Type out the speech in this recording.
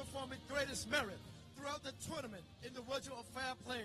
performing greatest merit throughout the tournament, in the virtue of fair play.